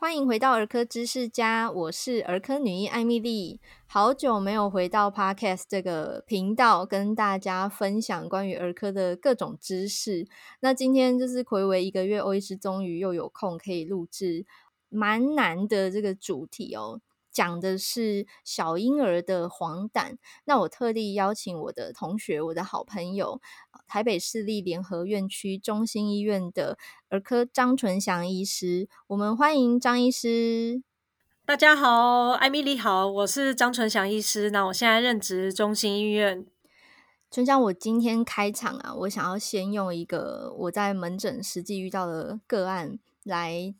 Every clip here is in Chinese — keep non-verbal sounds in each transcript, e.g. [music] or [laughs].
欢迎回到儿科知识家，我是儿科女医艾米丽。好久没有回到 Podcast 这个频道，跟大家分享关于儿科的各种知识。那今天就是回违一个月，欧医师终于又有空可以录制蛮难的这个主题哦。讲的是小婴儿的黄疸，那我特地邀请我的同学、我的好朋友，台北市立联合院区中心医院的儿科张纯祥医师，我们欢迎张医师。大家好，艾米莉好，我是张纯祥医师。那我现在任职中心医院。纯祥，我今天开场啊，我想要先用一个我在门诊实际遇到的个案来。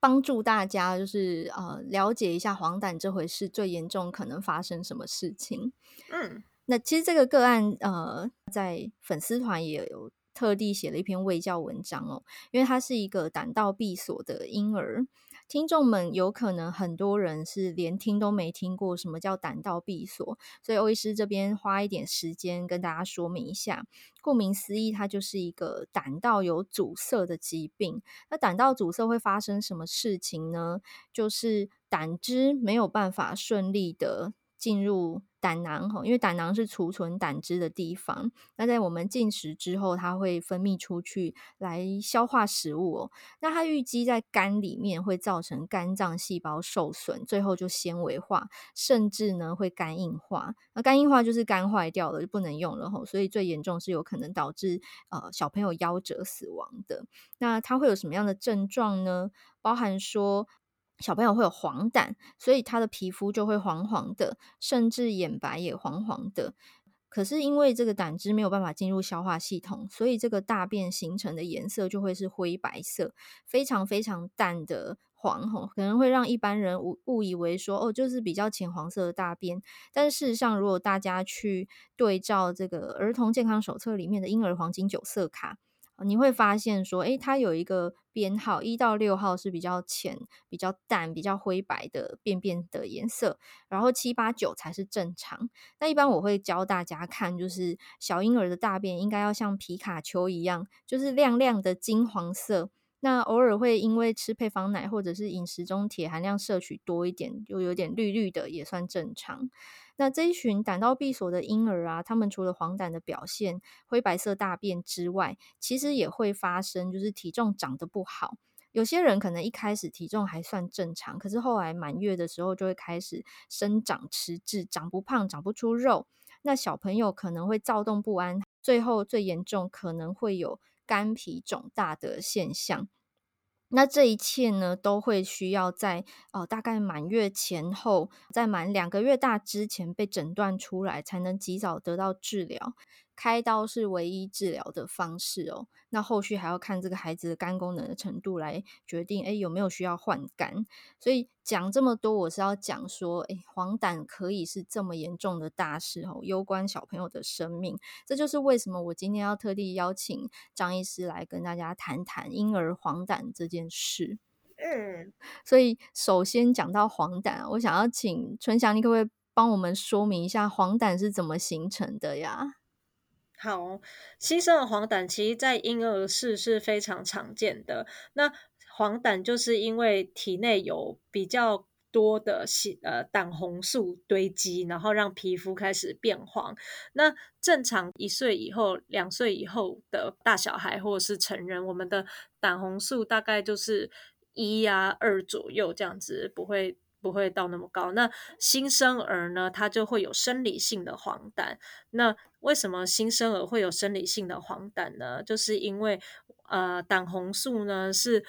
帮助大家就是呃了解一下黄疸这回事最严重可能发生什么事情。嗯，那其实这个个案呃在粉丝团也有特地写了一篇卫教文章哦，因为他是一个胆道闭锁的婴儿。听众们有可能很多人是连听都没听过什么叫胆道闭锁，所以欧医师这边花一点时间跟大家说明一下。顾名思义，它就是一个胆道有阻塞的疾病。那胆道阻塞会发生什么事情呢？就是胆汁没有办法顺利的进入胆囊哈，因为胆囊是储存胆汁的地方。那在我们进食之后，它会分泌出去来消化食物哦。那它淤积在肝里面，会造成肝脏细胞受损，最后就纤维化，甚至呢会肝硬化。那肝硬化就是肝坏掉了，就不能用了哈。所以最严重是有可能导致呃小朋友夭折死亡的。那它会有什么样的症状呢？包含说。小朋友会有黄疸，所以他的皮肤就会黄黄的，甚至眼白也黄黄的。可是因为这个胆汁没有办法进入消化系统，所以这个大便形成的颜色就会是灰白色，非常非常淡的黄，可能会让一般人误误以为说哦，就是比较浅黄色的大便。但事实上，如果大家去对照这个儿童健康手册里面的婴儿黄金九色卡。你会发现说，诶，它有一个编号，一到六号是比较浅、比较淡、比较灰白的便便的颜色，然后七八九才是正常。那一般我会教大家看，就是小婴儿的大便应该要像皮卡丘一样，就是亮亮的金黄色。那偶尔会因为吃配方奶或者是饮食中铁含量摄取多一点，就有点绿绿的，也算正常。那这一群胆道闭锁的婴儿啊，他们除了黄疸的表现、灰白色大便之外，其实也会发生，就是体重长得不好。有些人可能一开始体重还算正常，可是后来满月的时候就会开始生长迟滞，长不胖，长不出肉。那小朋友可能会躁动不安，最后最严重可能会有肝脾肿大的现象。那这一切呢，都会需要在、呃，大概满月前后，在满两个月大之前被诊断出来，才能及早得到治疗。开刀是唯一治疗的方式哦。那后续还要看这个孩子的肝功能的程度来决定，诶，有没有需要换肝。所以讲这么多，我是要讲说，诶，黄疸可以是这么严重的大事哦，攸关小朋友的生命。这就是为什么我今天要特地邀请张医师来跟大家谈谈婴儿黄疸这件事。嗯，所以首先讲到黄疸，我想要请春祥，你可不可以帮我们说明一下黄疸是怎么形成的呀？好，新生儿黄疸其实在婴儿室是非常常见的。那黄疸就是因为体内有比较多的血呃胆红素堆积，然后让皮肤开始变黄。那正常一岁以后、两岁以后的大小孩或者是成人，我们的胆红素大概就是一呀二左右这样子，不会不会到那么高。那新生儿呢，他就会有生理性的黄疸。那为什么新生儿会有生理性的黄疸呢？就是因为呃，胆红素呢是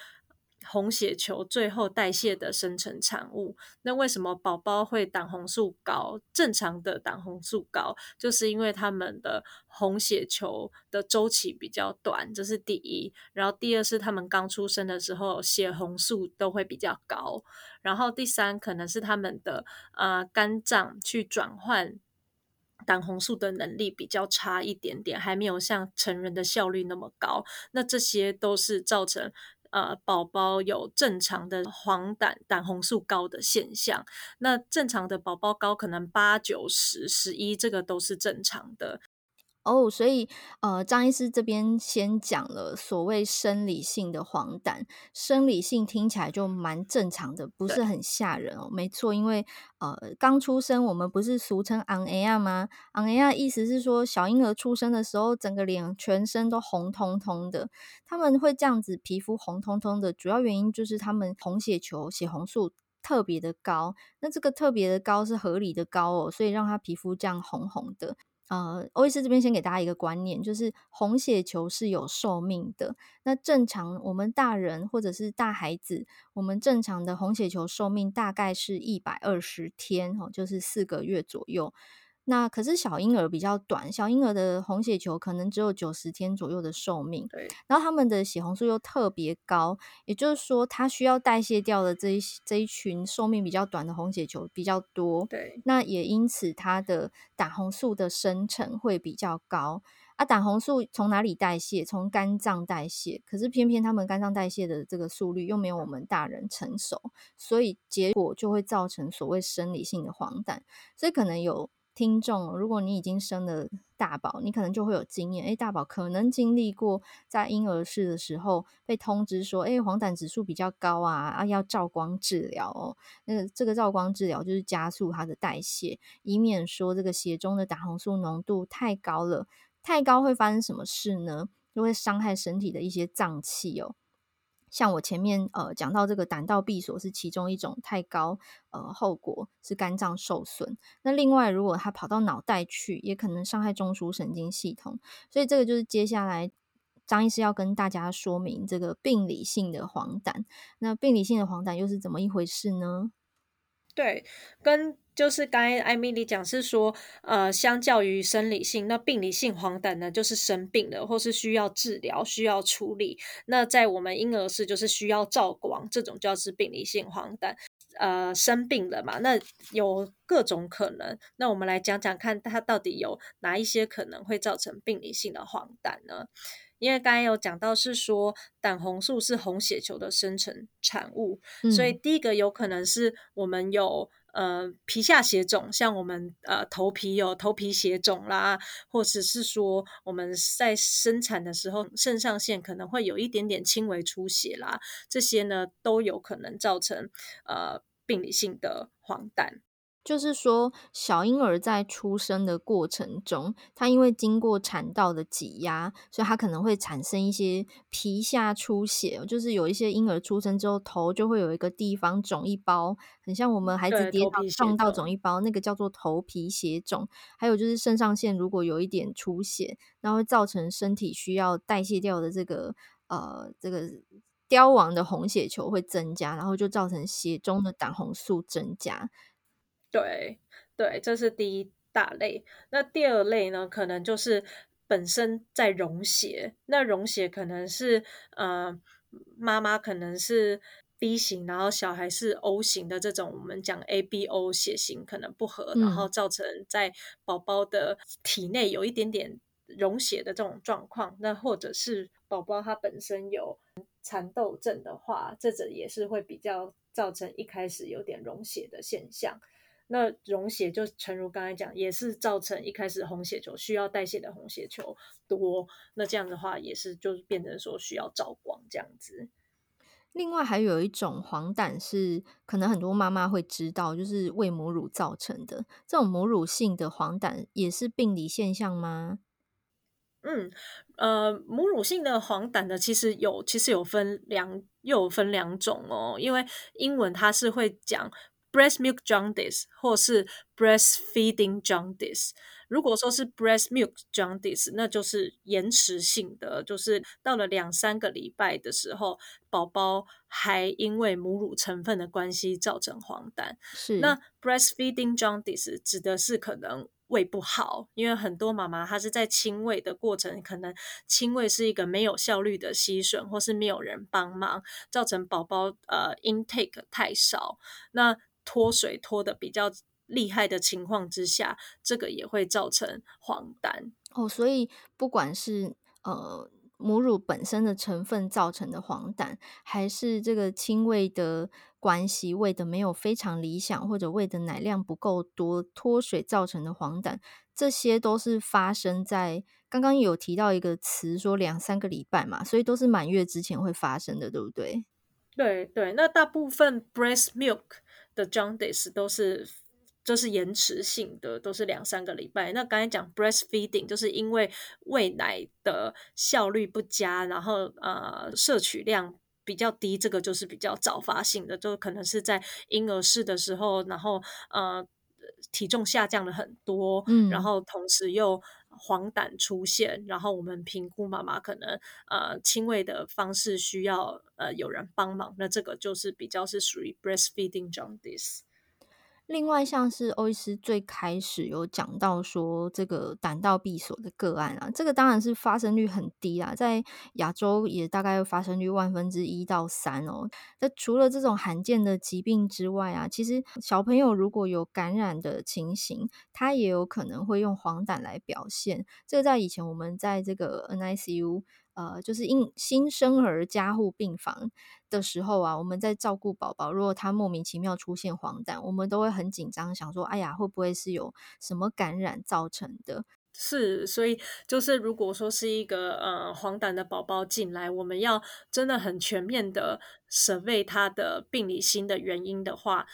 红血球最后代谢的生成产物。那为什么宝宝会胆红素高？正常的胆红素高，就是因为他们的红血球的周期比较短，这是第一。然后第二是他们刚出生的时候血红素都会比较高。然后第三可能是他们的呃肝脏去转换。胆红素的能力比较差一点点，还没有像成人的效率那么高。那这些都是造成呃宝宝有正常的黄疸胆红素高的现象。那正常的宝宝高可能八九十十一，这个都是正常的。哦，所以呃，张医师这边先讲了所谓生理性的黄疸，生理性听起来就蛮正常的，不是很吓人哦。没错，因为呃，刚出生我们不是俗称红婴仔吗？红婴仔意思是说小婴儿出生的时候，整个脸全身都红彤彤的。他们会这样子皮肤红彤彤的，主要原因就是他们红血球血红素特别的高。那这个特别的高是合理的高哦，所以让他皮肤这样红红的。呃，欧医师这边先给大家一个观念，就是红血球是有寿命的。那正常我们大人或者是大孩子，我们正常的红血球寿命大概是一百二十天，哦，就是四个月左右。那可是小婴儿比较短，小婴儿的红血球可能只有九十天左右的寿命。对，然后他们的血红素又特别高，也就是说，它需要代谢掉的这一这一群寿命比较短的红血球比较多。对，那也因此它的胆红素的生成会比较高。啊，胆红素从哪里代谢？从肝脏代谢。可是偏偏他们肝脏代谢的这个速率又没有我们大人成熟，所以结果就会造成所谓生理性的黄疸。所以可能有。听众，如果你已经生了大宝，你可能就会有经验。诶，大宝可能经历过在婴儿室的时候被通知说，诶，黄疸指数比较高啊，啊，要照光治疗哦。那这个照光治疗就是加速它的代谢，以免说这个血中的胆红素浓度太高了，太高会发生什么事呢？就会伤害身体的一些脏器哦。像我前面呃讲到这个胆道闭锁是其中一种太高呃后果是肝脏受损。那另外如果它跑到脑袋去，也可能伤害中枢神经系统。所以这个就是接下来张医师要跟大家说明这个病理性的黄疸。那病理性的黄疸又是怎么一回事呢？对，跟。就是刚才艾米丽讲是说，呃，相较于生理性，那病理性黄疸呢，就是生病了，或是需要治疗、需要处理。那在我们婴儿室就是需要照光，这种叫是病理性黄疸。呃，生病了嘛，那有各种可能。那我们来讲讲看，它到底有哪一些可能会造成病理性的黄疸呢？因为刚才有讲到是说，胆红素是红血球的生成产物，嗯、所以第一个有可能是我们有。呃，皮下血肿，像我们呃头皮有头皮血肿啦，或者是说我们在生产的时候肾上腺可能会有一点点轻微出血啦，这些呢都有可能造成呃病理性的黄疸。就是说，小婴儿在出生的过程中，他因为经过产道的挤压，所以他可能会产生一些皮下出血。就是有一些婴儿出生之后，头就会有一个地方肿一包，很像我们孩子跌倒撞到肿一包，那个叫做头皮血肿。还有就是肾上腺如果有一点出血，那会造成身体需要代谢掉的这个呃这个凋亡的红血球会增加，然后就造成血中的胆红素增加。对对，这是第一大类。那第二类呢，可能就是本身在溶血。那溶血可能是呃，妈妈可能是 B 型，然后小孩是 O 型的这种，我们讲 ABO 血型可能不合，嗯、然后造成在宝宝的体内有一点点溶血的这种状况。那或者是宝宝他本身有蚕豆症的话，这种也是会比较造成一开始有点溶血的现象。那溶血就诚如刚才讲，也是造成一开始红血球需要代谢的红血球多，那这样的话也是就是变成说需要照光这样子。另外还有一种黄疸是可能很多妈妈会知道，就是喂母乳造成的，这种母乳性的黄疸也是病理现象吗？嗯，呃，母乳性的黄疸呢，其实有其实有分两又有分两种哦，因为英文它是会讲。Breast milk jaundice 或是 breastfeeding jaundice，如果说是 breast milk jaundice，那就是延迟性的，就是到了两三个礼拜的时候，宝宝还因为母乳成分的关系造成黄疸。是，那 breastfeeding jaundice 指的是可能胃不好，因为很多妈妈她是在亲喂的过程，可能亲喂是一个没有效率的吸吮，或是没有人帮忙，造成宝宝呃 intake 太少。那脱水脱的比较厉害的情况之下，这个也会造成黄疸哦。所以不管是呃母乳本身的成分造成的黄疸，还是这个亲喂的关系喂的没有非常理想，或者喂的奶量不够多脱水造成的黄疸，这些都是发生在刚刚有提到一个词说两三个礼拜嘛，所以都是满月之前会发生的，对不对？对对，那大部分 breast milk 的 jaundice 都是。就是延迟性的，都是两三个礼拜。那刚才讲 breastfeeding，就是因为喂奶的效率不佳，然后呃摄取量比较低，这个就是比较早发性的，就可能是在婴儿室的时候，然后呃体重下降了很多，嗯，然后同时又黄疸出现，然后我们评估妈妈可能呃轻微的方式需要呃有人帮忙，那这个就是比较是属于 breastfeeding jaundice。另外，像是欧医师最开始有讲到说，这个胆道闭锁的个案啊，这个当然是发生率很低啊，在亚洲也大概发生率万分之一到三哦。那除了这种罕见的疾病之外啊，其实小朋友如果有感染的情形，他也有可能会用黄疸来表现。这个在以前我们在这个 NICU。呃，就是因新生儿加护病房的时候啊，我们在照顾宝宝，如果他莫名其妙出现黄疸，我们都会很紧张，想说，哎呀，会不会是有什么感染造成的？是，所以就是如果说是一个呃黄疸的宝宝进来，我们要真的很全面的 survey 他的病理性的原因的话。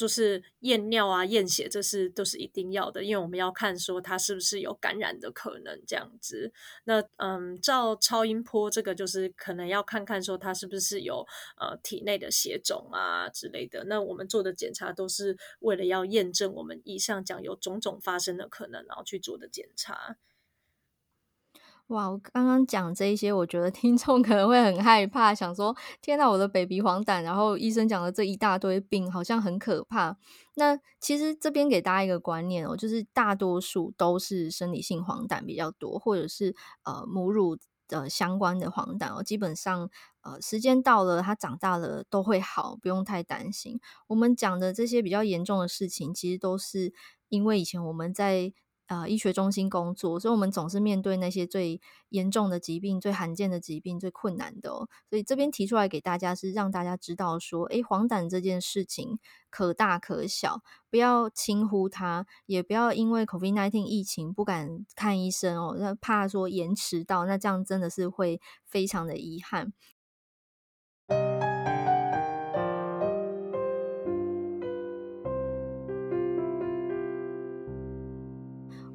就是验尿啊、验血，这是都是一定要的，因为我们要看说他是不是有感染的可能这样子。那嗯，照超音波这个就是可能要看看说他是不是有呃体内的血肿啊之类的。那我们做的检查都是为了要验证我们以上讲有种种发生的可能，然后去做的检查。哇，我刚刚讲这一些，我觉得听众可能会很害怕，想说：天哪，我的 baby 黄疸，然后医生讲的这一大堆病，好像很可怕。那其实这边给大家一个观念哦，就是大多数都是生理性黄疸比较多，或者是呃母乳的相关的黄疸哦，基本上呃时间到了，它长大了都会好，不用太担心。我们讲的这些比较严重的事情，其实都是因为以前我们在。呃，医学中心工作，所以我们总是面对那些最严重的疾病、最罕见的疾病、最困难的。所以这边提出来给大家，是让大家知道说，诶，黄疸这件事情可大可小，不要轻忽它，也不要因为 COVID-19 疫情不敢看医生哦，那怕说延迟到，那这样真的是会非常的遗憾。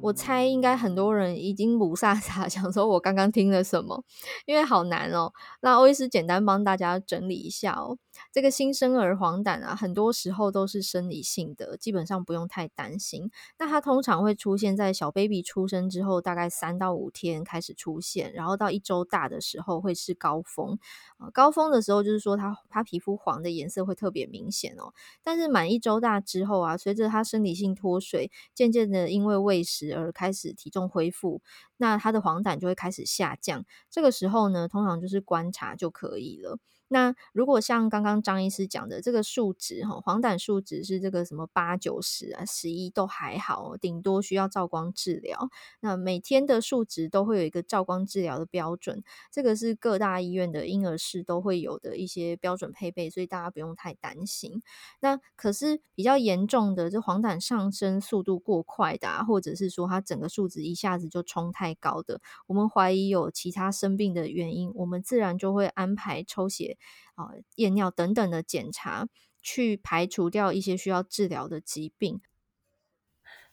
我猜应该很多人已经五傻傻，[laughs] 想说我刚刚听了什么，因为好难哦。那欧医师简单帮大家整理一下哦。这个新生儿黄疸啊，很多时候都是生理性的，基本上不用太担心。那它通常会出现在小 baby 出生之后，大概三到五天开始出现，然后到一周大的时候会是高峰。呃，高峰的时候就是说它它皮肤黄的颜色会特别明显哦。但是满一周大之后啊，随着它生理性脱水，渐渐的因为喂食而开始体重恢复，那它的黄疸就会开始下降。这个时候呢，通常就是观察就可以了。那如果像刚刚张医师讲的这个数值哈，黄疸数值是这个什么八九十啊，十一都还好，顶多需要照光治疗。那每天的数值都会有一个照光治疗的标准，这个是各大医院的婴儿室都会有的一些标准配备，所以大家不用太担心。那可是比较严重的，这黄疸上升速度过快的啊，或者是说它整个数值一下子就冲太高的，我们怀疑有其他生病的原因，我们自然就会安排抽血。啊，验尿等等的检查，去排除掉一些需要治疗的疾病。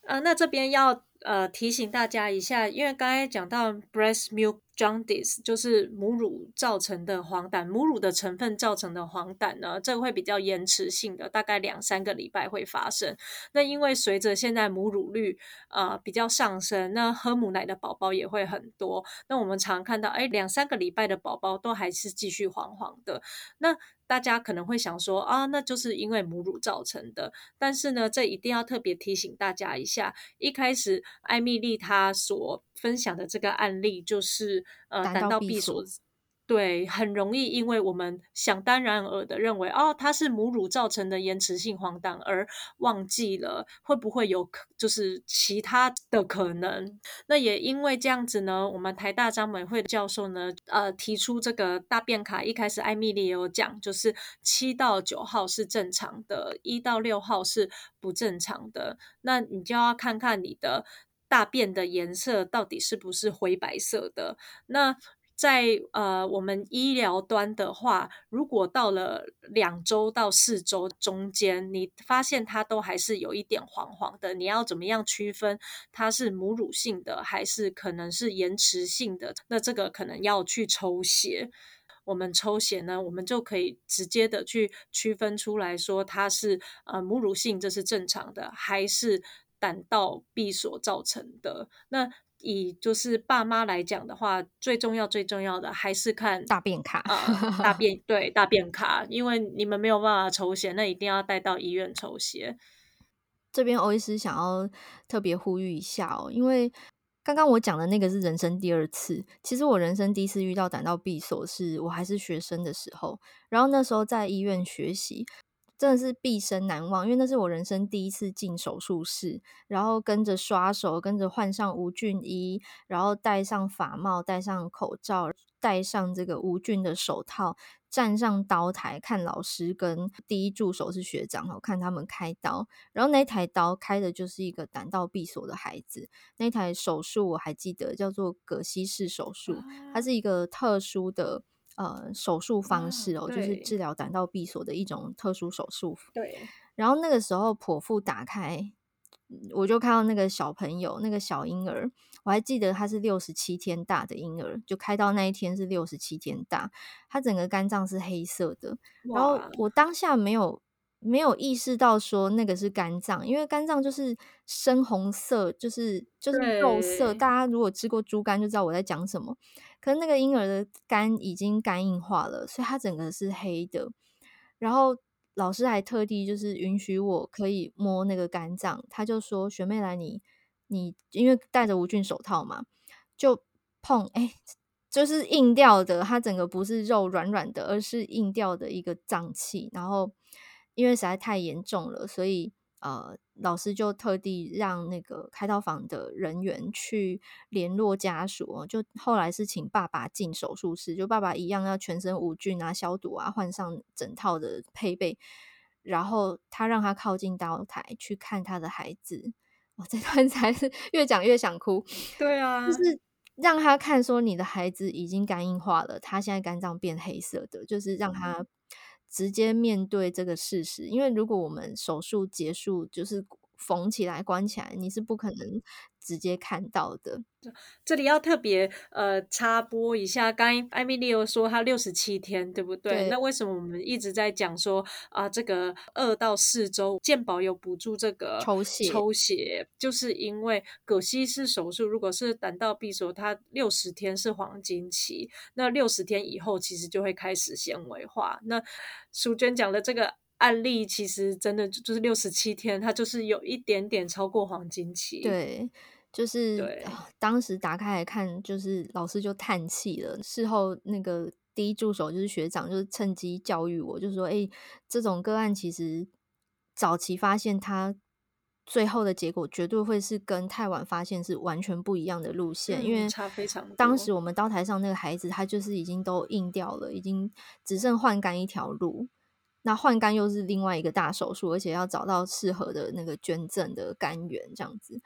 呃，那这边要呃提醒大家一下，因为刚才讲到 breast milk。Jaundice 就是母乳造成的黄疸，母乳的成分造成的黄疸呢，这个会比较延迟性的，大概两三个礼拜会发生。那因为随着现在母乳率呃比较上升，那喝母奶的宝宝也会很多。那我们常看到，哎，两三个礼拜的宝宝都还是继续黄黄的。那大家可能会想说啊，那就是因为母乳造成的。但是呢，这一定要特别提醒大家一下，一开始艾米丽她所分享的这个案例就是。呃，胆道闭锁，对，很容易因为我们想当然耳的认为，哦，它是母乳造成的延迟性黄疸，而忘记了会不会有就是其他的可能。那也因为这样子呢，我们台大张美惠教授呢，呃，提出这个大便卡，一开始艾米莉也有讲，就是七到九号是正常的，一到六号是不正常的。那你就要看看你的大便的颜色到底是不是灰白色的。那在呃，我们医疗端的话，如果到了两周到四周中间，你发现它都还是有一点黄黄的，你要怎么样区分它是母乳性的还是可能是延迟性的？那这个可能要去抽血。我们抽血呢，我们就可以直接的去区分出来说它是呃母乳性，这是正常的，还是胆道闭锁造成的？那以就是爸妈来讲的话，最重要最重要的还是看大便卡，呃、[laughs] 大便对大便卡，因为你们没有办法抽血，那一定要带到医院抽血。这边欧医师想要特别呼吁一下哦，因为刚刚我讲的那个是人生第二次，其实我人生第一次遇到胆道闭锁是我还是学生的时候，然后那时候在医院学习。真的是毕生难忘，因为那是我人生第一次进手术室，然后跟着刷手，跟着换上无菌衣，然后戴上发帽，戴上口罩，戴上这个无菌的手套，站上刀台，看老师跟第一助手是学长，我看他们开刀，然后那台刀开的就是一个胆道闭锁的孩子，那台手术我还记得叫做葛西式手术，它是一个特殊的。呃，手术方式哦，就是治疗胆道闭锁的一种特殊手术。对。然后那个时候剖腹打开，我就看到那个小朋友，那个小婴儿，我还记得他是六十七天大的婴儿，就开到那一天是六十七天大，他整个肝脏是黑色的。然后我当下没有没有意识到说那个是肝脏，因为肝脏就是深红色，就是就是肉色。大家如果吃过猪肝就知道我在讲什么。可是那个婴儿的肝已经肝硬化了，所以它整个是黑的。然后老师还特地就是允许我可以摸那个肝脏，他就说：“学妹来你，你你因为戴着无菌手套嘛，就碰，哎，就是硬掉的。它整个不是肉软软的，而是硬掉的一个脏器。然后因为实在太严重了，所以。”呃，老师就特地让那个开刀房的人员去联络家属，就后来是请爸爸进手术室，就爸爸一样要全身无菌啊、消毒啊，换上整套的配备，然后他让他靠近刀台去看他的孩子。我这段 [laughs] 才是越讲越想哭。[laughs] 对啊，就是让他看说你的孩子已经肝硬化了，他现在肝脏变黑色的，就是让他。直接面对这个事实，因为如果我们手术结束，就是缝起来、关起来，你是不可能直接看到的。这里要特别呃插播一下，刚刚艾米丽有说她六十七天，对不对？对。那为什么我们一直在讲说啊、呃，这个二到四周健保有补助这个抽血？抽血就是因为葛西式手术，如果是胆道闭锁，它六十天是黄金期，那六十天以后其实就会开始纤维化。那淑娟讲的这个案例，其实真的就是六十七天，它就是有一点点超过黄金期。对。就是、呃、当时打开来看，就是老师就叹气了。事后那个第一助手就是学长，就是趁机教育我，就是说：“哎、欸，这种个案其实早期发现，它最后的结果绝对会是跟太晚发现是完全不一样的路线，嗯、因为差非常。当时我们刀台上那个孩子，他就是已经都硬掉了，已经只剩换肝一条路。那换肝又是另外一个大手术，而且要找到适合的那个捐赠的肝源，这样子。”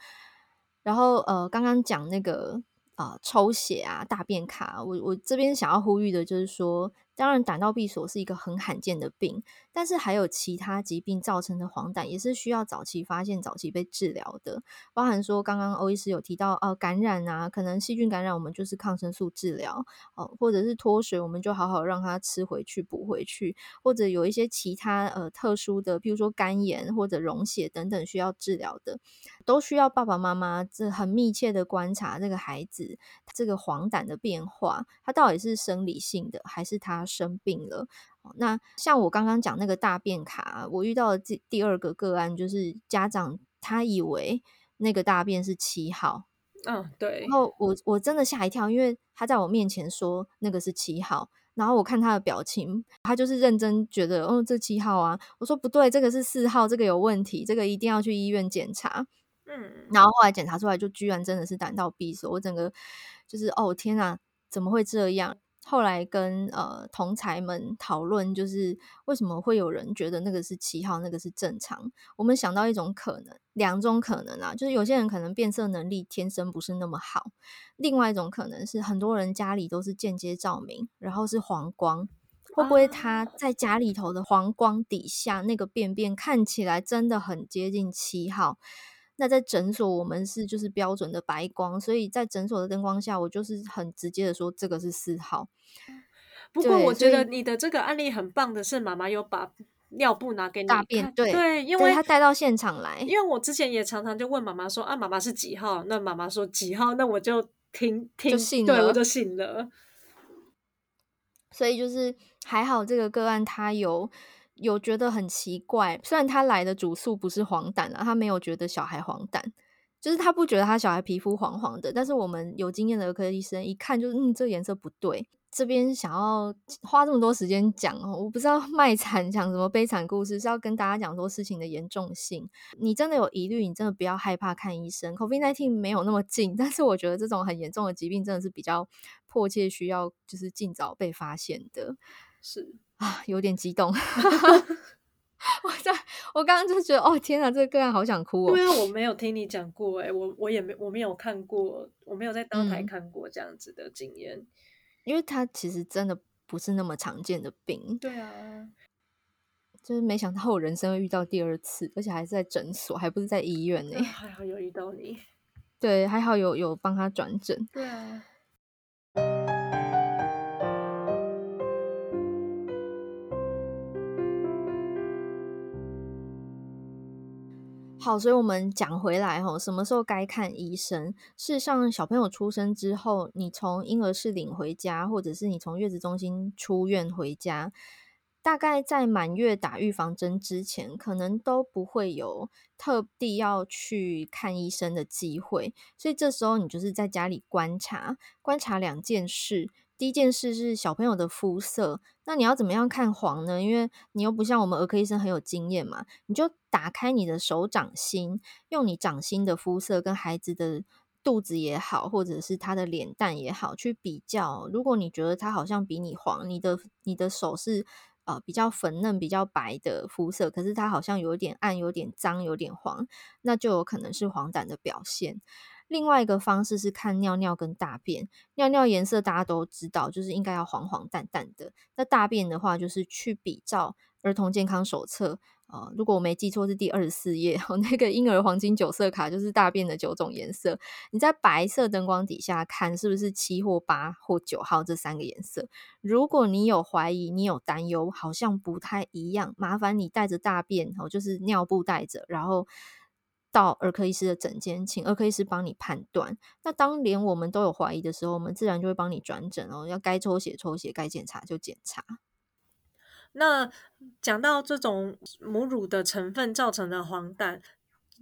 然后呃，刚刚讲那个啊、抽血啊，大便卡，我我这边想要呼吁的就是说。当然，胆道闭锁是一个很罕见的病，但是还有其他疾病造成的黄疸也是需要早期发现、早期被治疗的。包含说，刚刚欧医师有提到，呃，感染啊，可能细菌感染，我们就是抗生素治疗，哦、或者是脱水，我们就好好让它吃回去、补回去，或者有一些其他呃特殊的，譬如说肝炎或者溶血等等需要治疗的，都需要爸爸妈妈这很密切的观察这个孩子这个黄疸的变化，它到底是生理性的还是他生病了，那像我刚刚讲那个大便卡，我遇到的第第二个个案就是家长他以为那个大便是七号嗯，对。然后我我真的吓一跳，因为他在我面前说那个是七号，然后我看他的表情，他就是认真觉得，哦，这七号啊。我说不对，这个是四号，这个有问题，这个一定要去医院检查。嗯，然后后来检查出来，就居然真的是胆道闭锁，我整个就是哦天啊，怎么会这样？后来跟呃同才们讨论，就是为什么会有人觉得那个是七号，那个是正常？我们想到一种可能，两种可能啊，就是有些人可能变色能力天生不是那么好，另外一种可能是很多人家里都是间接照明，然后是黄光，会不会他在家里头的黄光底下那个便便看起来真的很接近七号？那在诊所，我们是就是标准的白光，所以在诊所的灯光下，我就是很直接的说这个是四号。不过我觉得你的这个案例很棒的是，妈妈有把尿布拿给你大便，对对，因为他带到现场来。因为我之前也常常就问妈妈说啊，妈妈是几号？那妈妈说几号？那我就听听，就信了，对，我就信了。所以就是还好，这个个案他有。有觉得很奇怪，虽然他来的主诉不是黄疸啊，他没有觉得小孩黄疸，就是他不觉得他小孩皮肤黄黄的。但是我们有经验的儿科医生一看就是，嗯，这颜色不对。这边想要花这么多时间讲哦，我不知道 [laughs] 卖惨讲什么悲惨故事，是要跟大家讲说事情的严重性。你真的有疑虑，你真的不要害怕看医生。COVID-19 没有那么近，[laughs] 但是我觉得这种很严重的疾病真的是比较迫切需要，就是尽早被发现的。是。啊，有点激动。[laughs] [laughs] 我在我刚刚就觉得，哦天哪，这个个案好想哭哦。对啊，我没有听你讲过，哎，我我也没我没有看过，我没有在当台看过这样子的经验，嗯，因为他其实真的不是那么常见的病。对啊，就是没想到我人生会遇到第二次，而且还是在诊所，还不是在医院呢。还好有遇到你，[laughs] 对，还好有有帮他转诊。对啊。好，所以我们讲回来哈，什么时候该看医生？事实上，小朋友出生之后，你从婴儿室领回家，或者是你从月子中心出院回家，大概在满月打预防针之前，可能都不会有特地要去看医生的机会。所以这时候你就是在家里观察，观察两件事。第一件事是小朋友的肤色，那你要怎么样看黄呢？因为你又不像我们儿科医生很有经验嘛，你就打开你的手掌心，用你掌心的肤色跟孩子的肚子也好，或者是他的脸蛋也好去比较。如果你觉得他好像比你黄，你的你的手是呃比较粉嫩、比较白的肤色，可是他好像有点暗、有点脏、有点黄，那就有可能是黄疸的表现。另外一个方式是看尿尿跟大便，尿尿颜色大家都知道，就是应该要黄黄淡淡的。那大便的话，就是去比照儿童健康手册，呃，如果我没记错是第二十四页，[laughs] 那个婴儿黄金九色卡就是大便的九种颜色。你在白色灯光底下看，是不是七或八或九号这三个颜色？如果你有怀疑，你有担忧，好像不太一样，麻烦你带着大便，哦，就是尿布带着，然后。到儿科医师的诊间，请儿科医师帮你判断。那当连我们都有怀疑的时候，我们自然就会帮你转诊哦。要该抽血抽血，该检查就检查。那讲到这种母乳的成分造成的黄疸。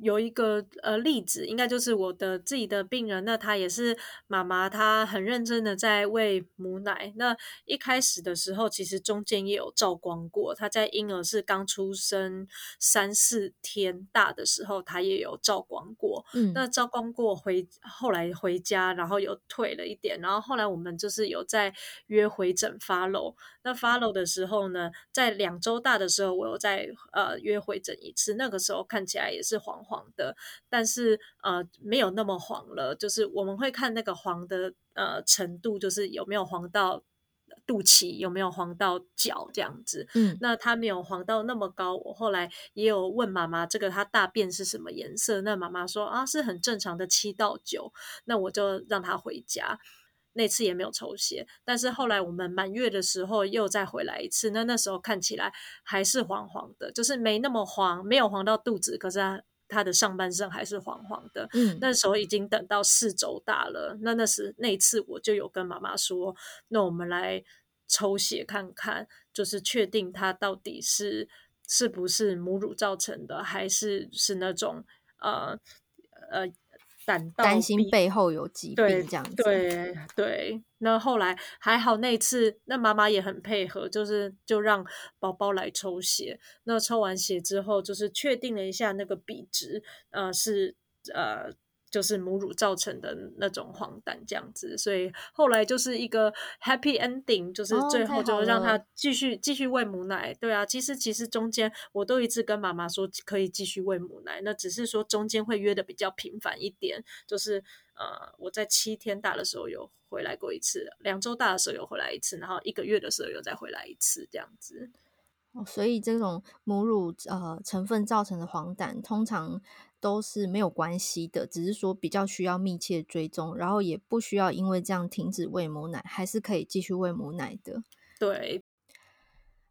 有一个呃例子，应该就是我的自己的病人，那他也是妈妈，她很认真的在喂母奶。那一开始的时候，其实中间也有照光过，她在婴儿是刚出生三四天大的时候，她也有照光过。嗯，那照光过回后来回家，然后有退了一点，然后后来我们就是有在约回诊 follow。那 follow 的时候呢，在两周大的时候，我有在呃约回诊一次，那个时候看起来也是黄黄的，但是呃没有那么黄了，就是我们会看那个黄的呃程度，就是有没有黄到肚脐，有没有黄到脚这样子。嗯，那他没有黄到那么高，我后来也有问妈妈，这个他大便是什么颜色？那妈妈说啊是很正常的七到九，那我就让他回家。那次也没有抽血，但是后来我们满月的时候又再回来一次，那那时候看起来还是黄黄的，就是没那么黄，没有黄到肚子，可是他他的上半身还是黄黄的。嗯，那时候已经等到四周大了，那那时那一次我就有跟妈妈说，那我们来抽血看看，就是确定他到底是是不是母乳造成的，还是是那种呃呃。担心背后有疾病这样子。对对对，那后来还好，那次那妈妈也很配合，就是就让宝宝来抽血。那抽完血之后，就是确定了一下那个比值，呃，是呃。就是母乳造成的那种黄疸这样子，所以后来就是一个 happy ending，就是最后就让他继续继续喂母奶。对啊，其实其实中间我都一直跟妈妈说可以继续喂母奶，那只是说中间会约的比较频繁一点，就是呃我在七天大的时候有回来过一次，两周大的时候有回来一次，然后一个月的时候又再回来一次这样子。哦，所以这种母乳呃成分造成的黄疸通常。都是没有关系的，只是说比较需要密切追踪，然后也不需要因为这样停止喂母奶，还是可以继续喂母奶的。对。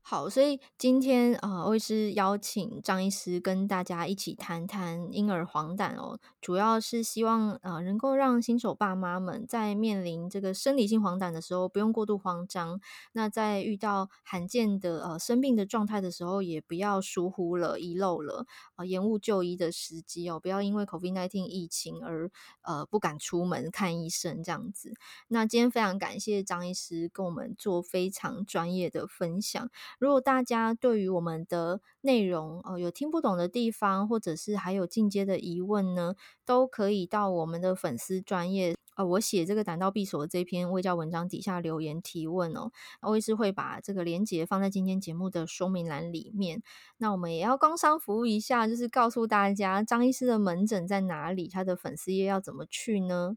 好，所以今天呃，欧医师邀请张医师跟大家一起谈谈婴儿黄疸哦，主要是希望呃，能够让新手爸妈们在面临这个生理性黄疸的时候，不用过度慌张。那在遇到罕见的呃生病的状态的时候，也不要疏忽了、遗漏了啊、呃，延误就医的时机哦，不要因为 COVID-19 疫情而呃不敢出门看医生这样子。那今天非常感谢张医师跟我们做非常专业的分享。如果大家对于我们的内容呃有听不懂的地方，或者是还有进阶的疑问呢，都可以到我们的粉丝专业呃，我写这个胆道闭锁这篇卫教文章底下留言提问哦，我也是会把这个连结放在今天节目的说明栏里面。那我们也要工商服务一下，就是告诉大家张医师的门诊在哪里，他的粉丝页要怎么去呢？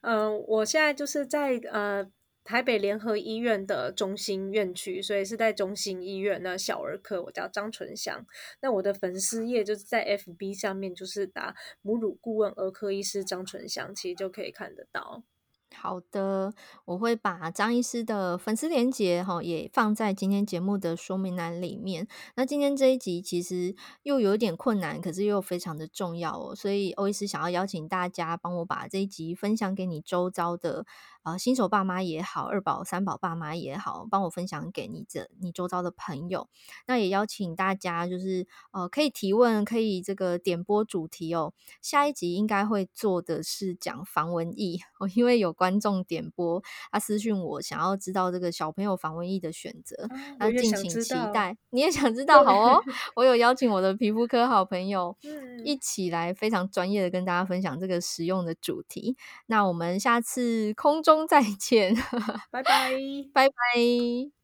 嗯、呃，我现在就是在呃。台北联合医院的中心院区，所以是在中心医院那小儿科。我叫张纯祥，那我的粉丝页就是在 FB 上面，就是打母乳顾问儿科医师张纯祥，其实就可以看得到。好的，我会把张医师的粉丝连结哈也放在今天节目的说明栏里面。那今天这一集其实又有点困难，可是又非常的重要哦，所以欧医师想要邀请大家帮我把这一集分享给你周遭的。啊、新手爸妈也好，二宝、三宝爸妈也好，帮我分享给你这你周遭的朋友。那也邀请大家，就是呃，可以提问，可以这个点播主题哦。下一集应该会做的是讲防蚊疫哦，[laughs] 因为有观众点播，他私讯我，想要知道这个小朋友防蚊液的选择，那、啊、敬请期待。你也想知道？好哦，[laughs] 我有邀请我的皮肤科好朋友一起来，非常专业的跟大家分享这个实用的主题。那我们下次空中。中再见，[laughs] 拜拜，拜拜。